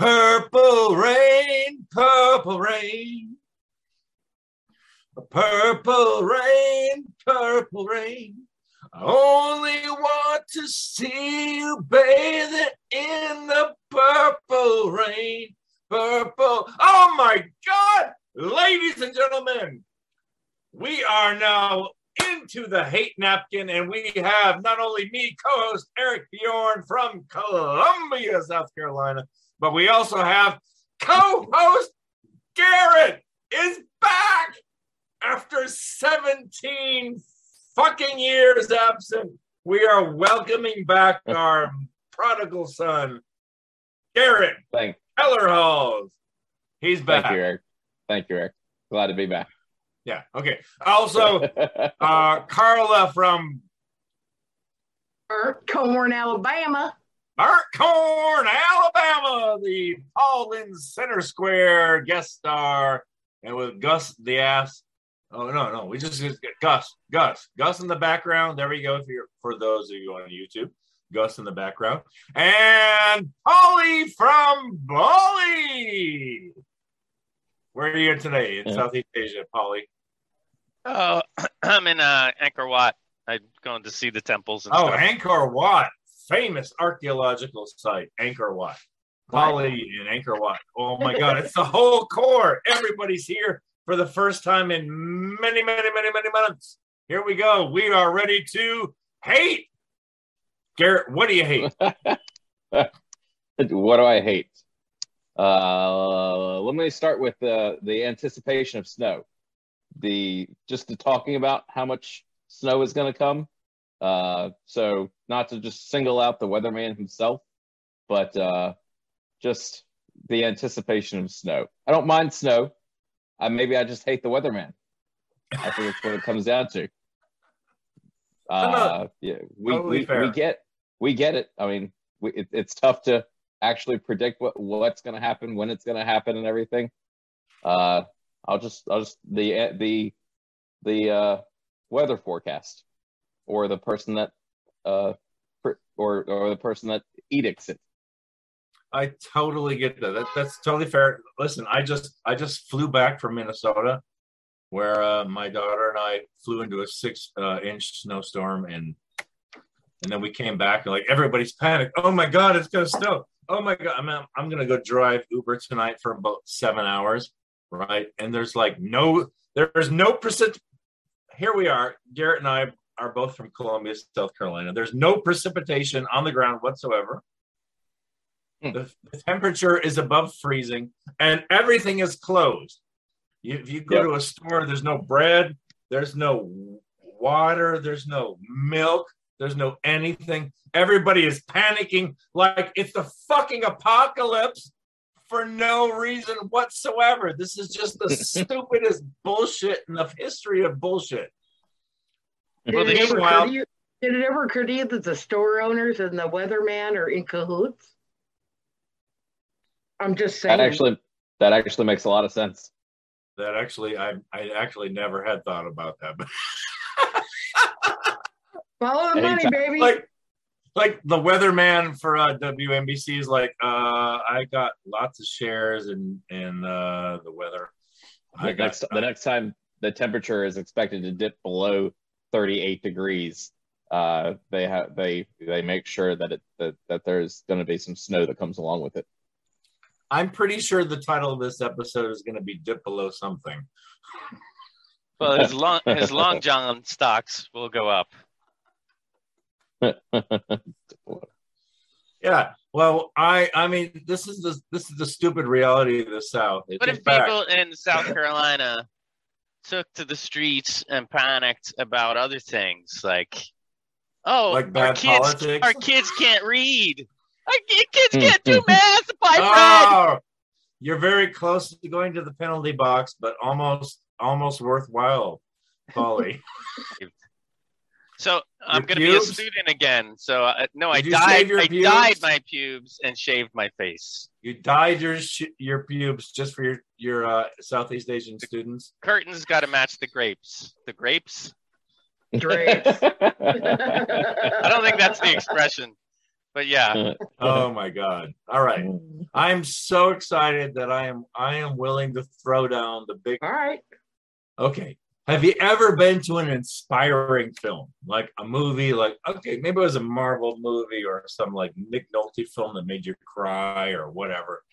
Purple rain, purple rain. Purple rain, purple rain. I only want to see you bathing in the purple rain. Purple. Oh my God! Ladies and gentlemen, we are now into the hate napkin, and we have not only me, co-host Arik Bjorn from Columbia, South Carolina, but we also have co-host Garrett is back after 17 fucking years absent. We are welcoming back our prodigal son, Garrett Thank, Keller Halls. He's back. thank you, Arik. Thank you, Arik. Glad to be back. Yeah. Okay. Also, uh, Carla from Corn, Alabama. Burnt Corn, Alabama, the Paul in Center Square guest star, and with Gus the ass. Oh no, no, we just, just get Gus, Gus, Gus in the background. There we go. For your, for those of you on YouTube, Gus in the background, and Pauly from Bali. Where are you today in Yeah. Southeast Asia, Pauly? Oh, I'm in uh, Angkor Wat. I'm going to see the temples and Oh, stuff. Angkor Wat, famous archaeological site, Angkor Wat. Pauly in Angkor Wat. Oh my God, it's the whole core. Everybody's here for the first time in many, many, many, many months. Here we go. We are ready to hate. Garrett, what do you hate? what do I hate? Uh, let me start with the the anticipation of snow. The just the talking about how much snow is going to come. Uh, so not to just single out the weatherman himself, but uh, just the anticipation of snow. I don't mind snow. Uh, maybe I just hate the weatherman. I think that's what it comes down to. Uh, yeah, we, Totally we, fair. we get we get it. I mean, we, it, it's tough to actually predict what what's going to happen, when it's going to happen, and everything. Uh, I'll just I'll just the the the uh, weather forecast or the person that uh or or the person that edicts it. I totally get that. that. That's totally fair. Listen, I just I just flew back from Minnesota, where uh, my daughter and I flew into a six uh, inch snowstorm, and and then we came back and like everybody's panicked. Oh my God, it's gonna snow. Oh my God, I'm I'm gonna go drive Uber tonight for about seven hours, right? And there's like no there's no precip. Here we are. Garrett and I are both from Columbia, South Carolina. There's no precipitation on the ground whatsoever. Hmm. The, the temperature is above freezing and everything is closed. You, if you go Yep. to a store, there's no bread, there's no water, there's no milk, there's no anything. Everybody is panicking like it's the fucking apocalypse for no reason whatsoever. This is just the stupidest bullshit in the history of bullshit. Well, did, it ever Meanwhile- occur to you, did it ever occur to you that the store owners and the weatherman are in cahoots? I'm just saying. That actually that actually makes a lot of sense. That actually, I I actually never had thought about that. But Follow the money, Anytime. baby. like like the weatherman for uh, WNBC is like, uh, I got lots of shares in in uh, the weather. I The got next the next time the temperature is expected to dip below 38 degrees, uh, they have they they make sure that it that, that there's going to be some snow that comes along with it. I'm pretty sure the title of this episode is going to be "Dip Below Something." Well, his long his long john stocks will go up. Yeah. Well, I I mean, this is the this is the stupid reality of the South. It's What just if back. people in South Carolina took to the streets and panicked about other things like, oh, Like our kids, politics? our kids can't read. Our kids Hmm. can't do math. Buy bread. Oh, you're very close to going to the penalty box, but almost almost worthwhile, Pauly. So I'm gonna be a student again. So uh, no, I Did you shave dyed. your I pubes? dyed my pubes and shaved my face. you dyed your sh- your pubes just for your your uh, Southeast Asian students. Curtains got to match the grapes. The grapes. Grapes. I don't think that's the expression. But yeah, Oh my god. All right. I'm so excited that I am I am willing to throw down the big All right. Okay. Have you ever been to an inspiring film? Like a movie, like okay, maybe it was a Marvel movie or some like Nick Nolte film that made you cry or whatever.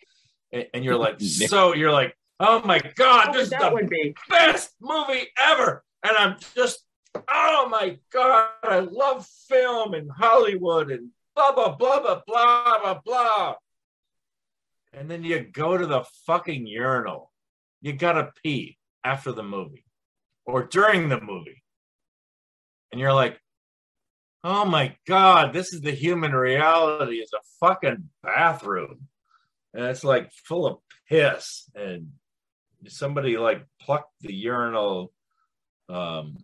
And, and you're like, so you're like, oh my god, What this would is the would be? best movie ever. And I'm just, oh my God, I love film and Hollywood and blah, blah, blah, blah, blah, blah, blah. And then you go to the fucking urinal. You gotta pee after the movie or during the movie. And you're like, oh my God, this is the human reality is a fucking bathroom. And it's like full of piss. And somebody like plucked the urinal um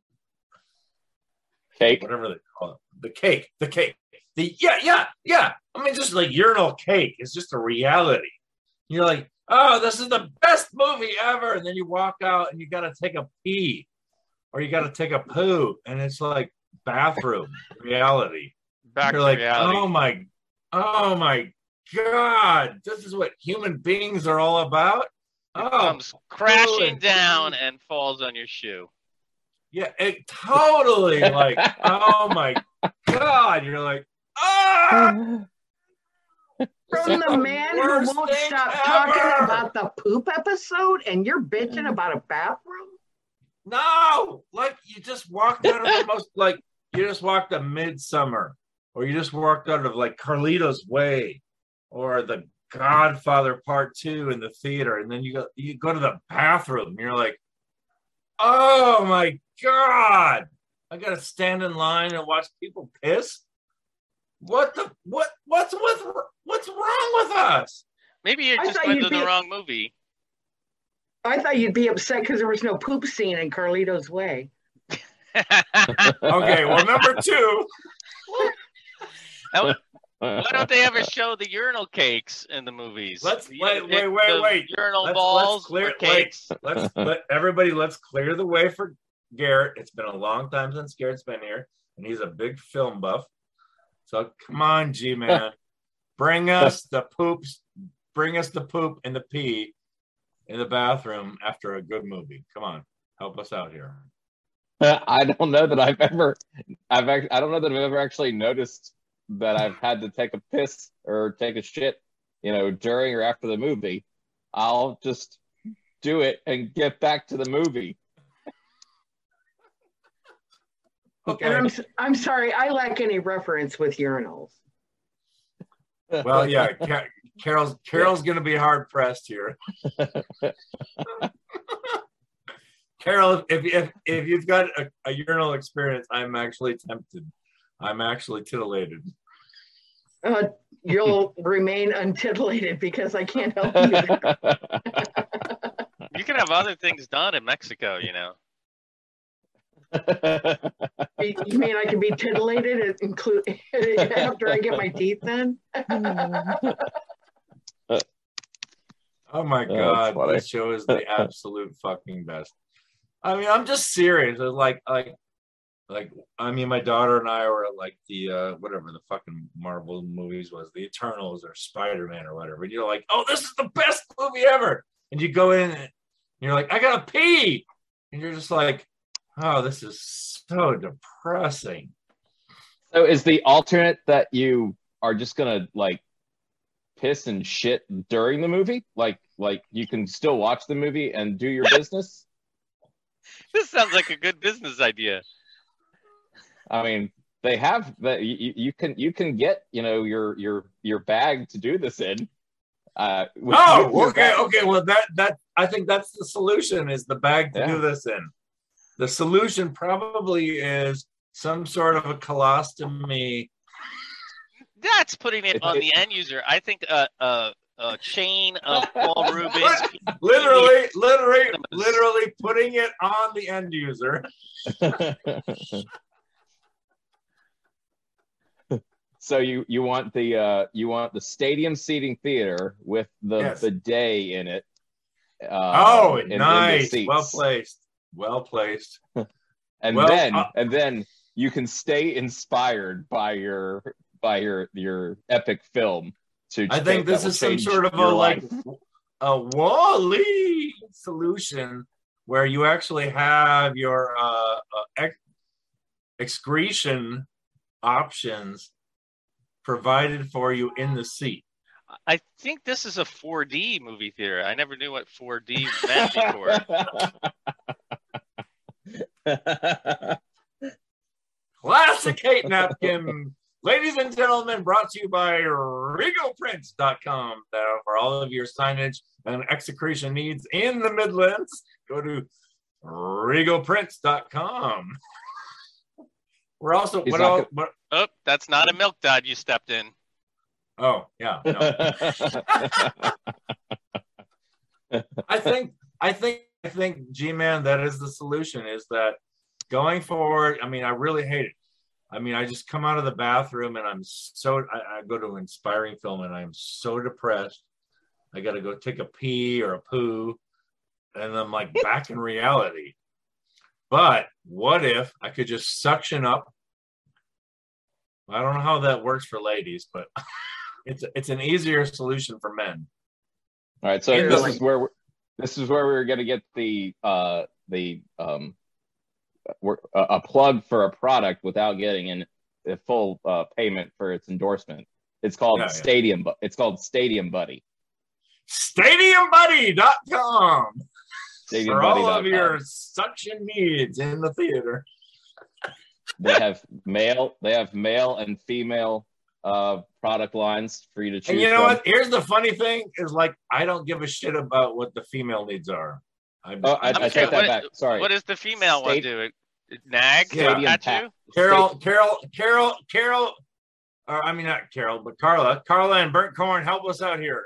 Cake. whatever they call it. The cake the cake. The yeah yeah yeah. I mean just like urinal cake is just a reality. You're like oh this is the best movie ever. And then you walk out and you got to take a pee or you got to take a poo and it's like bathroom reality back you're to like reality. oh my oh my god this is what human beings are all about It oh comes crashing good. down and falls on your shoe. Yeah, it totally like, oh my god, you're like, ah, From the man who won't stop ever. talking about the poop episode, and you're bitching about a bathroom. No, like you just walked out of the most like you just walked a midsummer, or you just walked out of like Carlito's Way, or the Godfather Part Two in the theater, and then you go you go to the bathroom, and you're like, oh my god, I gotta stand in line and watch people piss. What the what what's with what's wrong with us? Maybe you I just thought went to the be- wrong movie. I thought you'd be upset because there was no poop scene in Carlito's Way. Okay, well, number two. Why don't they ever show the urinal cakes in the movies? Let's- The- wait, the- wait, wait, the wait. Urinal Let's- let's balls clear- or wait. cakes. Let's let everybody let's clear the way for Garrett. It's been a long time since Garrett's been here, and he's a big film buff. So come on, G man, bring us the poops, bring us the poop and the pee in the bathroom after a good movie. Come on, help us out here. I don't know that I've ever, I've, ac- I don't know that I've ever actually noticed that I've had to take a piss or take a shit, you know, during or after the movie. I'll just do it and get back to the movie. Okay. And I'm s- I'm sorry, I lack any reference with urinals. Well, yeah, Ca- Carol's Carol's gonna be hard pressed here. Carol, if if if you've got a, a urinal experience, I'm actually tempted. I'm actually titillated. Uh, you'll remain untitillated because I can't help you. You can have other things done in Mexico, you know. You you mean I can be titillated and include after I get my teeth in? Oh my god, funny. this show is the absolute fucking best. I mean, I'm just serious. It's like like like I mean, my daughter and I were at like the uh whatever the fucking Marvel movies was, the Eternals or Spider Man or whatever. And you're like, oh, this is the best movie ever. And you go in and you're like, I gotta pee, and you're just like, oh, this is so depressing. so is the alternate that you are just gonna like piss and shit during the movie? Like, like you can still watch the movie and do your business? This sounds like a good business idea. I mean, they have that. You, you- you can you can get you know your your your bag to do this in. Uh, with- Oh, with okay, bag. okay. Well, that that I think that's the solution is the bag to Yeah. do this in. The solution probably is some sort of a colostomy. That's putting it It- on the end user. I think a a, a chain of Paul Reubens. Literally, literally, literally putting it on the end user. so you you want the uh you want the stadium seating theater with the Yes. bidet in it. Uh, oh, in- in nice. seats. Well placed. Well placed. and Well, then uh, and then you can stay inspired by your by your your epic film to I think this is some sort of a your like a WALL-E solution where you actually have your uh, uh, ex- excretion options provided for you in the seat. I think this is a 4D movie theater. I never knew what 4D meant before. Classic hate napkin. Ladies and gentlemen, brought to you by RegalPrints.com. Now, for all of your signage and execretion needs in the Midlands, go to RegalPrints.com. We're also what, all, gonna- what oh, that's not a milk dud you stepped in. oh yeah. No. I think I think I think G Man that is the solution is that going forward, I mean I really hate it. I mean I just come out of the bathroom and I'm so I, I go to an inspiring film and I'm so depressed. I gotta go take a pee or a poo and I'm like back in reality. But what if I could just suction up? I don't know how that works for ladies, but it's it's an easier solution for men. All right, so this is where we're, this is where we're going to get the uh, the um, a, plug for a product without getting an, a full uh, payment for its endorsement. It's called Yeah, yeah. Stadium. Bu- It's called Stadium Buddy. StadiumBuddy.com for all of your suction needs in the theater. They have male. They have male and female uh, product lines for you to choose. And you know from. what? Here's the funny thing: is like I don't give a shit about what the female needs are. I, Oh, I, I'm I take that what- back. Sorry. What does the female one do? It, it nag Yeah. Stadium at you? Carol, Carol, Carol, Carol. Or I mean, not Carol, but Carla. Carla and Burnt Corn, help us out here.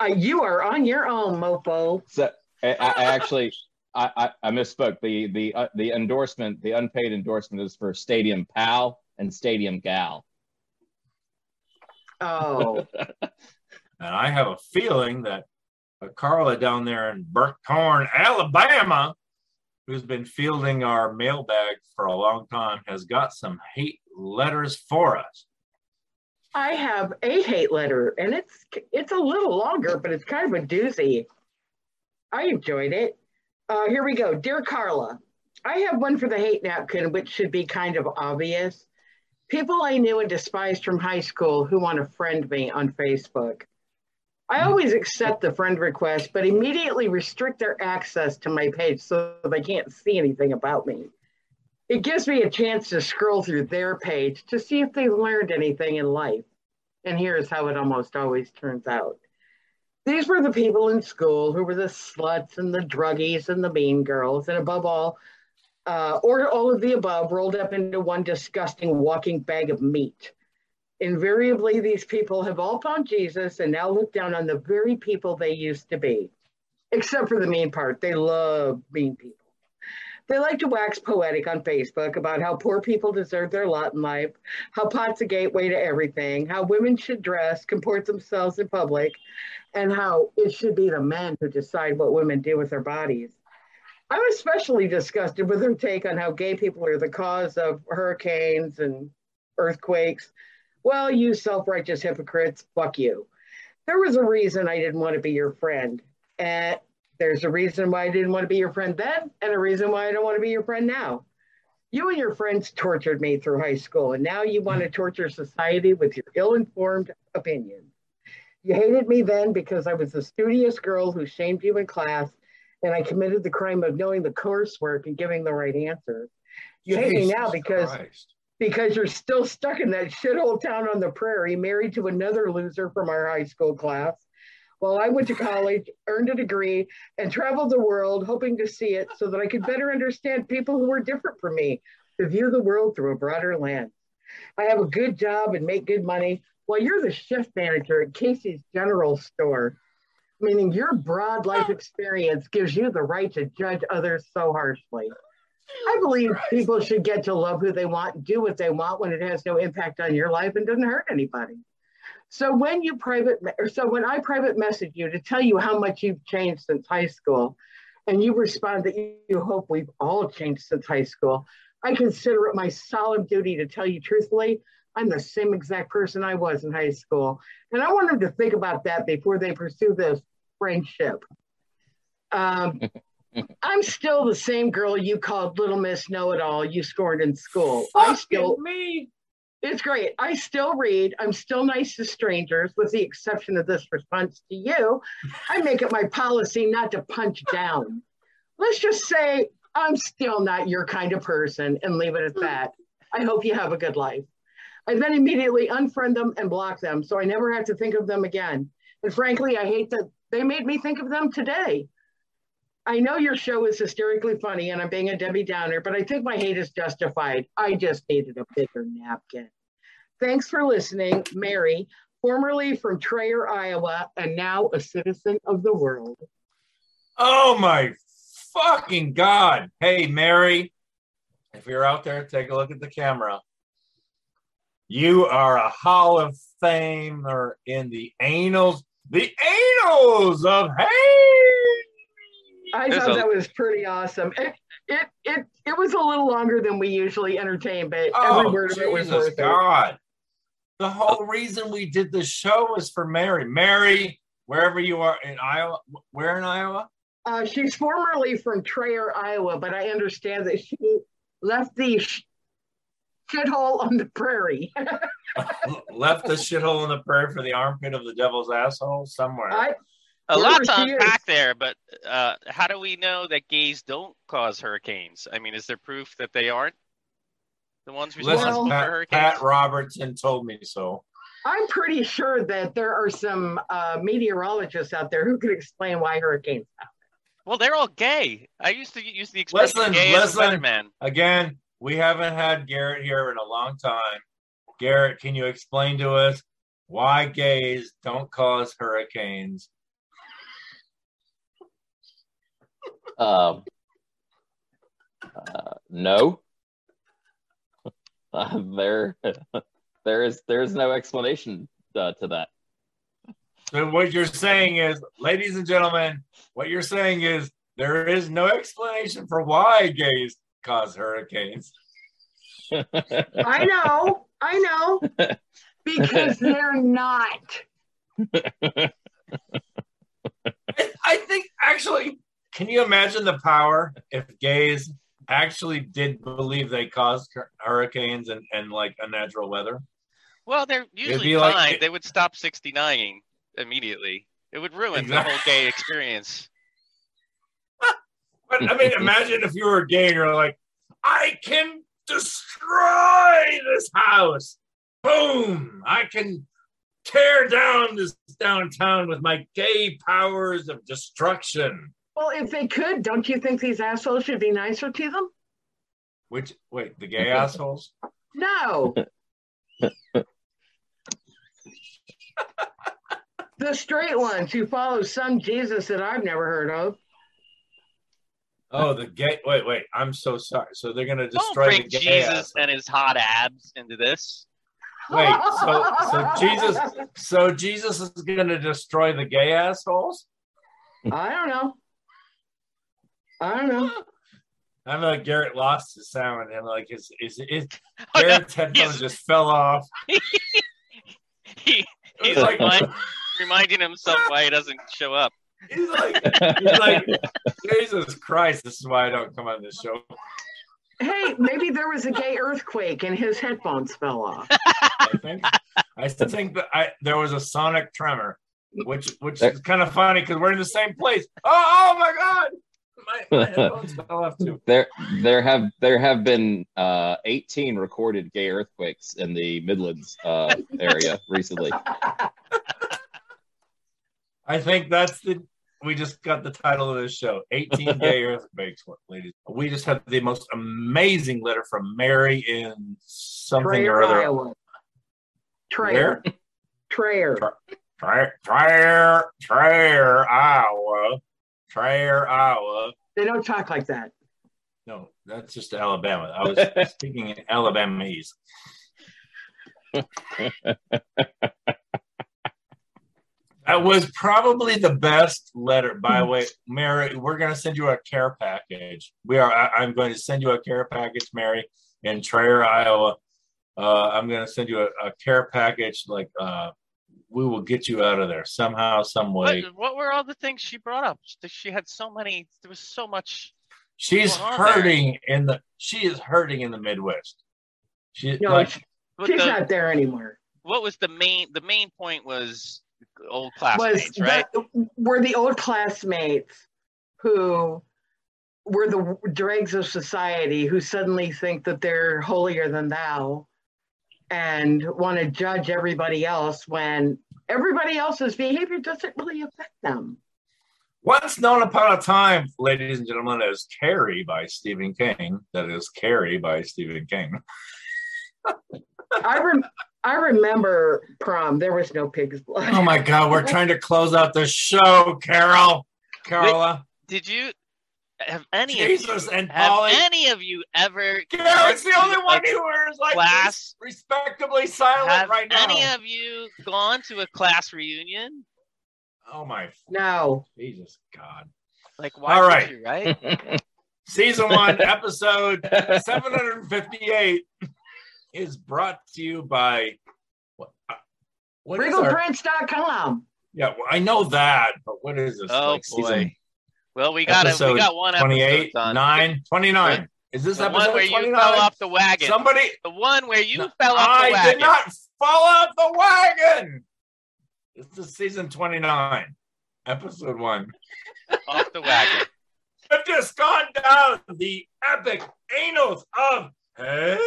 Uh, you are on your own, mofo. So I, I I actually I, I, I misspoke. The the uh, the endorsement, the unpaid endorsement, is for Stadium Pal and Stadium Gal. Oh, And I have a feeling that Carla down there in Burnt Corn, Alabama, who's been fielding our mailbag for a long time, has got some hate letters for us. I have a hate letter, and it's it's a little longer, but it's kind of a doozy. I enjoyed it. Uh, here we go, dear Carla. I have one for the hate napkin, which should be kind of obvious. People I knew and despised from high school who want to friend me on Facebook. I always accept the friend request, but immediately restrict their access to my page so they can't see anything about me. It gives me a chance to scroll through their page to see if they've learned anything in life. And here's how it almost always turns out. These were the people in school who were the sluts and the druggies and the mean girls, and above all, uh, or all of the above rolled up into one disgusting walking bag of meat. Invariably, these people have all found Jesus and now look down on the very people they used to be. Except for the mean part, they love mean people. They like to wax poetic on Facebook about how poor people deserve their lot in life, how pot's a gateway to everything, how women should dress, comport themselves in public, and how it should be the men who decide what women do with their bodies. I'm especially disgusted with her take on how gay people are the cause of hurricanes and earthquakes. Well, you self righteous hypocrites, fuck you. There was a reason I didn't want to be your friend. And there's a reason why I didn't want to be your friend then, and a reason why I don't want to be your friend now. You and your friends tortured me through high school, and now you want to torture society with your ill informed opinions. You hated me then because I was a studious girl who shamed you in class, and I committed the crime of knowing the coursework and giving the right answers. You hate me now because Christ. because you're still stuck in that shithole town on the prairie, married to another loser from our high school class. While I went to college, earned a degree, and traveled the world hoping to see it so that I could better understand people who were different from me, to view the world through a broader lens. I have a good job and make good money, while you're the shift manager at Casey's General Store, meaning your broad life experience gives you the right to judge others so harshly. I believe people should get to love who they want do what they want when it has no impact on your life and doesn't hurt anybody. So when you private, or so when I private message you to tell you how much you've changed since high school, and you respond that you, you hope we've all changed since high school, I consider it my solemn duty to tell you truthfully I'm the same exact person I was in high school. And I want them to think about that before they pursue this friendship. Um, I'm still the same girl you called Little Miss Know It All you scorned in school. I still, me. it's great. I still read. I'm still nice to strangers, with the exception of this response to you. I make it my policy not to punch down. Let's just say I'm still not your kind of person and leave it at that. I hope you have a good life. I then immediately unfriend them and block them so I never have to think of them again. And frankly, I hate that they made me think of them today. I know your show is hysterically funny and I'm being a Debbie Downer, but I think my hate is justified. I just needed a bigger napkin. Thanks for listening, Mary, formerly from Traer, Iowa, and now a citizen of the world. Oh my fucking God. Hey, Mary, if you're out there, take a look at the camera. You are a Hall of Famer in the annals, the annals of hey. I There's thought a- that was pretty awesome. It, it it it was a little longer than we usually entertain, but every Oh, word of it was Jesus worth it. God. The whole reason we did the show was for Mary. Mary, wherever you are in Iowa, where in Iowa? Uh, she's formerly from Traer, Iowa, but I understand that she left the sh- shithole on the prairie. Left the shithole on the prairie for the armpit of the devil's asshole somewhere. I, A lot to she is. there, but uh, how do we know that gays don't cause hurricanes? I mean, is there proof that they aren't the ones Listen, responsible for hurricanes? Pat Robertson told me so. I'm pretty sure that there are some uh, meteorologists out there who can explain why hurricanes happen. Well, they're all gay. I used to use the expression Listen, "gay as a listen. weatherman." Again, we haven't had Garrett here in a long time. Garrett, can you explain to us why gays don't cause hurricanes? Um, uh, no. Uh, there, there is there is no explanation uh, to that. So what you're saying is, ladies and gentlemen, what you're saying is there is no explanation for why gays cause hurricanes. I know, I know, because they're not. I, I think actually, can you imagine the power if gays actually did believe they caused hurricanes and, and like unnatural weather? Well, they're usually be like- fine. they would stop 69ing immediately. It would ruin the whole gay experience. But I mean, imagine if you were gay and you're like, I can destroy this house. Boom! I can tear down this downtown with my gay powers of destruction. Well, if they could, don't you think these assholes should be nicer to them? Which wait, the gay assholes? No. the straight ones who follow some Jesus that I've never heard of. Oh, the gay. Wait, wait. I'm so sorry. So they're gonna Don't destroy bring the gay Jesus assholes. and his hot abs into this. Wait, so so Jesus, so Jesus is gonna destroy the gay assholes? I don't know. I don't know. I'm like Garrett lost his sound and like his his, his Oh, no, Garrett's headphones he's- just fell off. he, he's like- reminding himself why he doesn't show up. He's like he's like Jesus Christ, this is why I don't come on this show. Hey, maybe there was a gay earthquake and his headphones fell off. I think I think that I there was a sonic tremor, which which is kind of funny because we're in the same place. Oh, oh my god. My, my headphones fell off too. There, there have there have been uh, 18 recorded gay earthquakes in the Midlands uh, area recently. I think that's the we just got the title of this show 18 gay earthquakes What ladies we just had the most amazing letter from mary in something or other Iowa. Traer. where Traer. Traer, Traer, Traer, Iowa, Traer, Iowa. They don't talk like that. No, that's just Alabama. I was speaking in Alabamese. That was probably the best letter. By the way, Mary, we're going to send you a care package. We are. I, I'm going to send you a care package, Mary, in Traer, Iowa. Uh, I'm gonna send you a, a care package. Like, uh, we will get you out of there somehow, some way. What, what were all the things she brought up? She had so many. There was so much. She's going on there? hurting in the. She is hurting in the Midwest. She No, like, she's the, not there anymore. what was the main? The main point was old Was classmates, right? the, were the old classmates who were the dregs of society who suddenly think that they're holier than thou and want to judge everybody else when everybody else's behavior doesn't really affect them. Once known upon a time, ladies and gentlemen, as Carrie by Stephen King. That is Carrie by Stephen King. I rem- I remember prom. There was no pig's blood. Oh my God, we're trying to close out the show, Carol. Carola. Did you have any Jesus of you, and have Pauly. any of you ever Carol's the only one who is like class- respectably silent have right now. any of you gone to a class reunion? oh my No. Jesus God. Like why All would right. you, right? Season one, episode 758 is brought to you by what? uh, what is our- yeah, well, I know that, but what is this? Oh, like boy. season Well, we got it. Episode We got one 28, episode done. 9, 29. Is this The episode one where you fell off the wagon. Somebody, the one where you No, fell off the wagon. I did not fall off the wagon. This is season 29, episode one. off the wagon. I've just gone down the epic annals of Hey